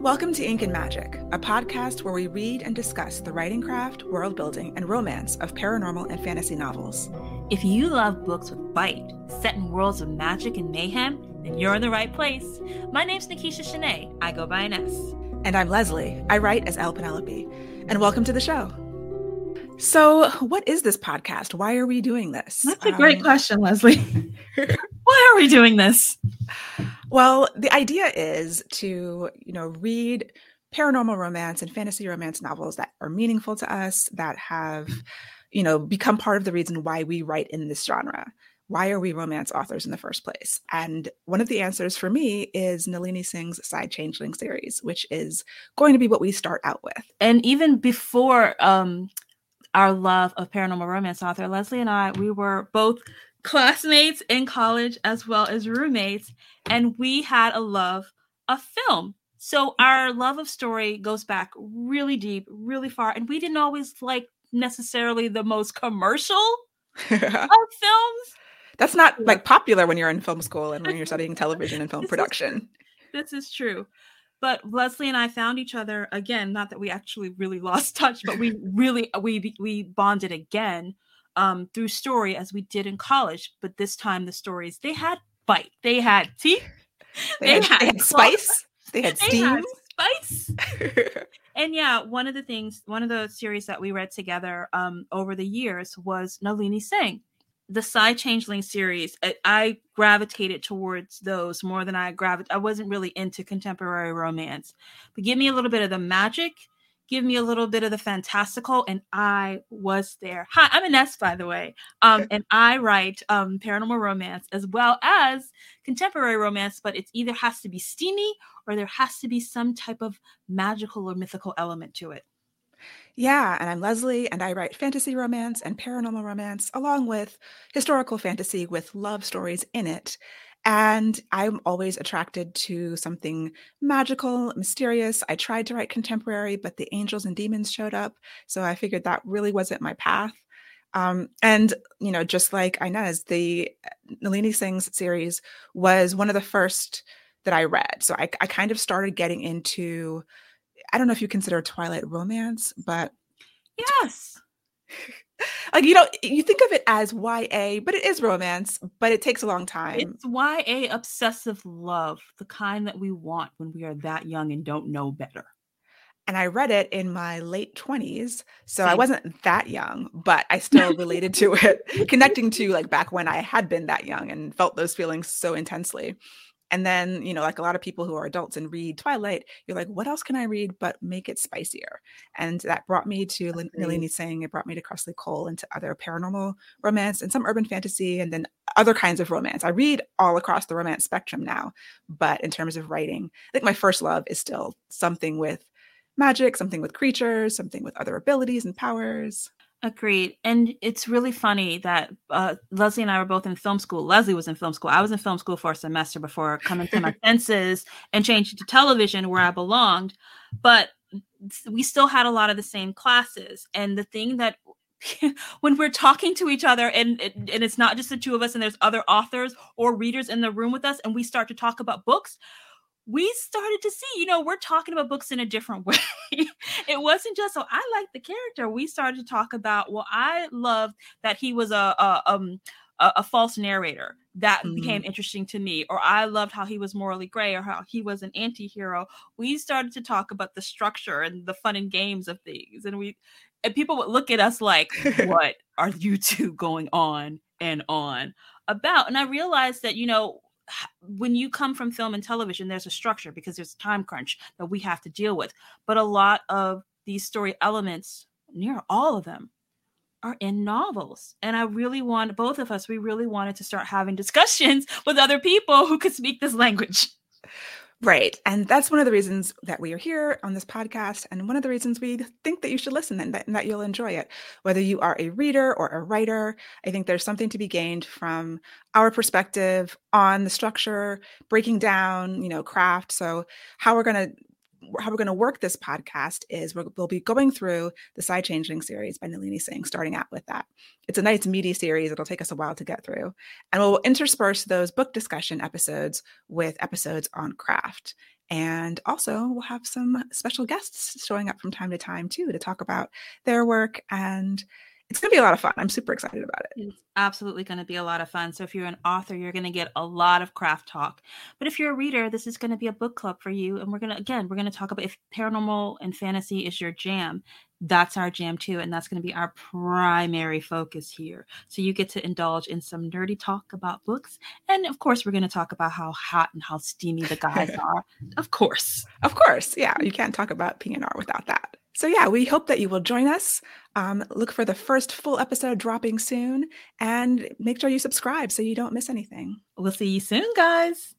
Welcome to Ink and Magic, a podcast where we read and discuss the writing craft, world building, and romance of paranormal and fantasy novels. If you love books with bite, set in worlds of magic and mayhem, then you're in the right place. My name's Nikisha Shanae. I go by Ines. And I'm Leslie. I write as L. Penelope. And welcome to the show. So, what is this podcast? Why are we doing this? That's a great um, question, Leslie. Why are we doing this? Well, the idea is to, you know, read paranormal romance and fantasy romance novels that are meaningful to us, that have, you know, become part of the reason why we write in this genre. Why are we romance authors in the first place? And one of the answers for me is Nalini Singh's Psy-Changeling series, which is going to be what we start out with. And even before um, our love of paranormal romance author, Leslie and I, we were both classmates in college as well as roommates, and we had a love of film. So our love of story goes back really deep, really far, and we didn't always like necessarily the most commercial of films. That's not like popular when you're in film school and when you're studying television and film production. Is, this is true. But Leslie and I found each other again, not that we actually really lost touch, but we really we we bonded again um, through story as we did in college. But this time the stories they had bite, they had teeth, they, they, had, had, they had spice, they had steam. They had spice. and yeah, one of the things, one of the series that we read together um, over the years was Nalini Singh. The Psy-Changeling series, I, I gravitated towards those more than I gravitated. I wasn't really into contemporary romance, but give me a little bit of the magic give me a little bit of the fantastical and i was there. Hi i'm ines by the way. Um, and i write um, paranormal romance as well as contemporary romance but it either has to be steamy or there has to be some type of magical or mythical element to it yeah, and I'm Leslie, and I write fantasy romance and paranormal romance, along with historical fantasy with love stories in it. And I'm always attracted to something magical, mysterious. I tried to write contemporary, but the angels and demons showed up. So I figured that really wasn't my path. Um, and, you know, just like Ines, the Nalini Singh's series was one of the first that I read. So I, I kind of started getting into, I don't know if you consider Twilight romance, but. Yes. like you know you think of it as YA, but it is romance, but it takes a long time. It's YA obsessive love, the kind that we want when we are that young and don't know better. And I read it in my late 20s. So Same. I wasn't that young, but I still related to it, connecting to like back when I had been that young and felt those feelings so intensely. And then, you know, like a lot of people who are adults and read Twilight, you're like, what else can I read but make it spicier? And that brought me to Lin- Nalini Singh. It brought me to Kresley Cole and to other paranormal romance and some urban fantasy and then other kinds of romance. I read all across the romance spectrum now. But in terms of writing, I think my first love is still something with magic, something with creatures, something with other abilities and powers. Agreed. And it's really funny that uh, Leslie and I were both in film school. Leslie was in film school. I was in film school for a semester before coming to my senses and changing to television where I belonged. But we still had a lot of the same classes. And the thing that when we're talking to each other and, and it's not just the two of us and there's other authors or readers in the room with us and we start to talk about books we started to see, you know, we're talking about books in a different way. It wasn't just so I liked the character. We started to talk about, well, I loved that he was a, a um a, a false narrator. That mm-hmm. became interesting to me. Or I loved how he was morally gray or how he was an anti-hero. We started to talk about the structure and the fun and games of things. And we and people would look at us like, what are you two going on and on about? And I realized that, you know, when you come from film and television, there's a structure because there's a time crunch that we have to deal with. But a lot of these story elements, near all of them, are in novels. And I really want both of us, we really wanted to start having discussions with other people who could speak this language. Right. And that's one of the reasons that we are here on this podcast. And one of the reasons we think that you should listen and that, and that, you'll enjoy it. Whether you are a reader or a writer, I think there's something to be gained from our perspective on the structure, breaking down, you know, craft. So, how we're going to how we're going to work this podcast is we will be going through the Psy changing series by Nalini Singh, starting out with that. It's a nice meaty series. It'll take us a while to get through. And we'll intersperse those book discussion episodes with episodes on craft. And also, we'll have some special guests showing up from time to time too to talk about their work and it's going to be a lot of fun. I'm super excited about it. It's absolutely going to be a lot of fun. So, if you're an author, you're going to get a lot of craft talk. But if you're a reader, this is going to be a book club for you. And we're going to, again, we're going to talk about if paranormal and fantasy is your jam, that's our jam too. And that's going to be our primary focus here. So, you get to indulge in some nerdy talk about books. And of course, we're going to talk about how hot and how steamy the guys are. Of course. Of course. Yeah. You can't talk about PNR without that. So, yeah, we hope that you will join us. Um, look for the first full episode dropping soon and make sure you subscribe so you don't miss anything. We'll see you soon, guys.